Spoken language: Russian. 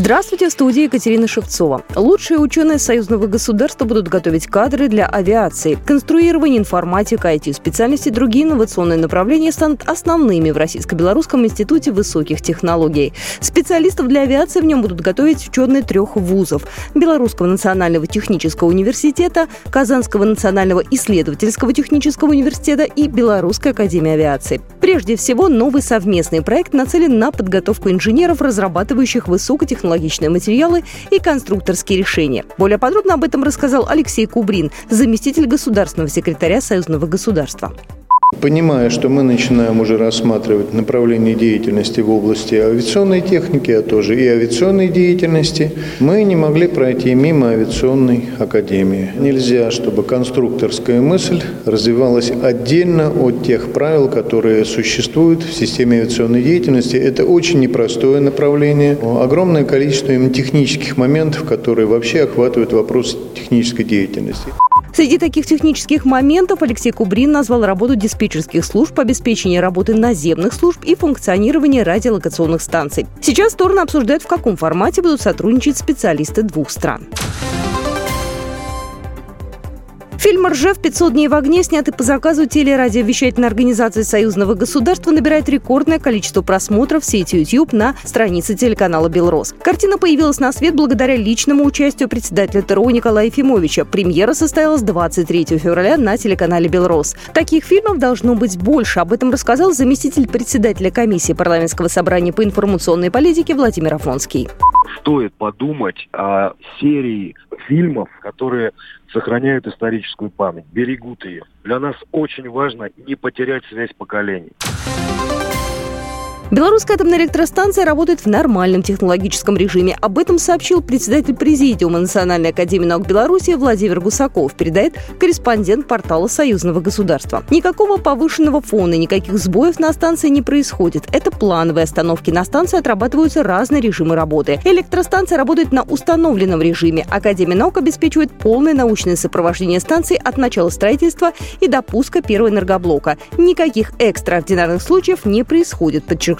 Здравствуйте, в студии Екатерина Шевцова. Лучшие ученые союзного государства будут готовить кадры для авиации. Конструирование, информатика, IT-специальности и другие инновационные направления станут основными в Российско-Белорусском институте высоких технологий. Специалистов для авиации в нем будут готовить ученые трех вузов – Белорусского национального технического университета, Казанского национального исследовательского технического университета и Белорусской академии авиации. Прежде всего, новый совместный проект нацелен на подготовку инженеров, разрабатывающих высокотехнологичные технологичные материалы и конструкторские решения. Более подробно об этом рассказал Алексей Кубрин, заместитель государственного секретаря Союзного государства. Понимая, что мы начинаем уже рассматривать направление деятельности в области авиационной техники, а тоже и авиационной деятельности, мы не могли пройти мимо авиационной академии. Нельзя, чтобы конструкторская мысль развивалась отдельно от тех правил, которые существуют в системе авиационной деятельности. Это очень непростое направление. Огромное количество именно технических моментов, которые вообще охватывают вопрос технической деятельности. Среди таких технических моментов Алексей Кубрин назвал работу диспетчерских служб, обеспечение работы наземных служб и функционирование радиолокационных станций. Сейчас стороны обсуждают, в каком формате будут сотрудничать специалисты двух стран. Фильм «Ржев. 500 дней в огне», снятый по заказу телерадиовещательной организации Союзного государства, набирает рекордное количество просмотров в сети YouTube на странице телеканала «Белрос». Картина появилась на свет благодаря личному участию председателя ТРО Николая Ефимовича. Премьера состоялась 23 февраля на телеканале «Белрос». Таких фильмов должно быть больше. Об этом рассказал заместитель председателя комиссии парламентского собрания по информационной политике Владимир Афонский стоит подумать о серии фильмов, которые сохраняют историческую память, берегут ее. Для нас очень важно не потерять связь поколений. Белорусская атомная электростанция работает в нормальном технологическом режиме. Об этом сообщил председатель Президиума Национальной академии наук Беларуси Владимир Гусаков, передает корреспондент портала Союзного государства. Никакого повышенного фона, никаких сбоев на станции не происходит. Это плановые остановки. На станции отрабатываются разные режимы работы. Электростанция работает на установленном режиме. Академия наук обеспечивает полное научное сопровождение станции от начала строительства и до пуска первого энергоблока. Никаких экстраординарных случаев не происходит, подчеркнул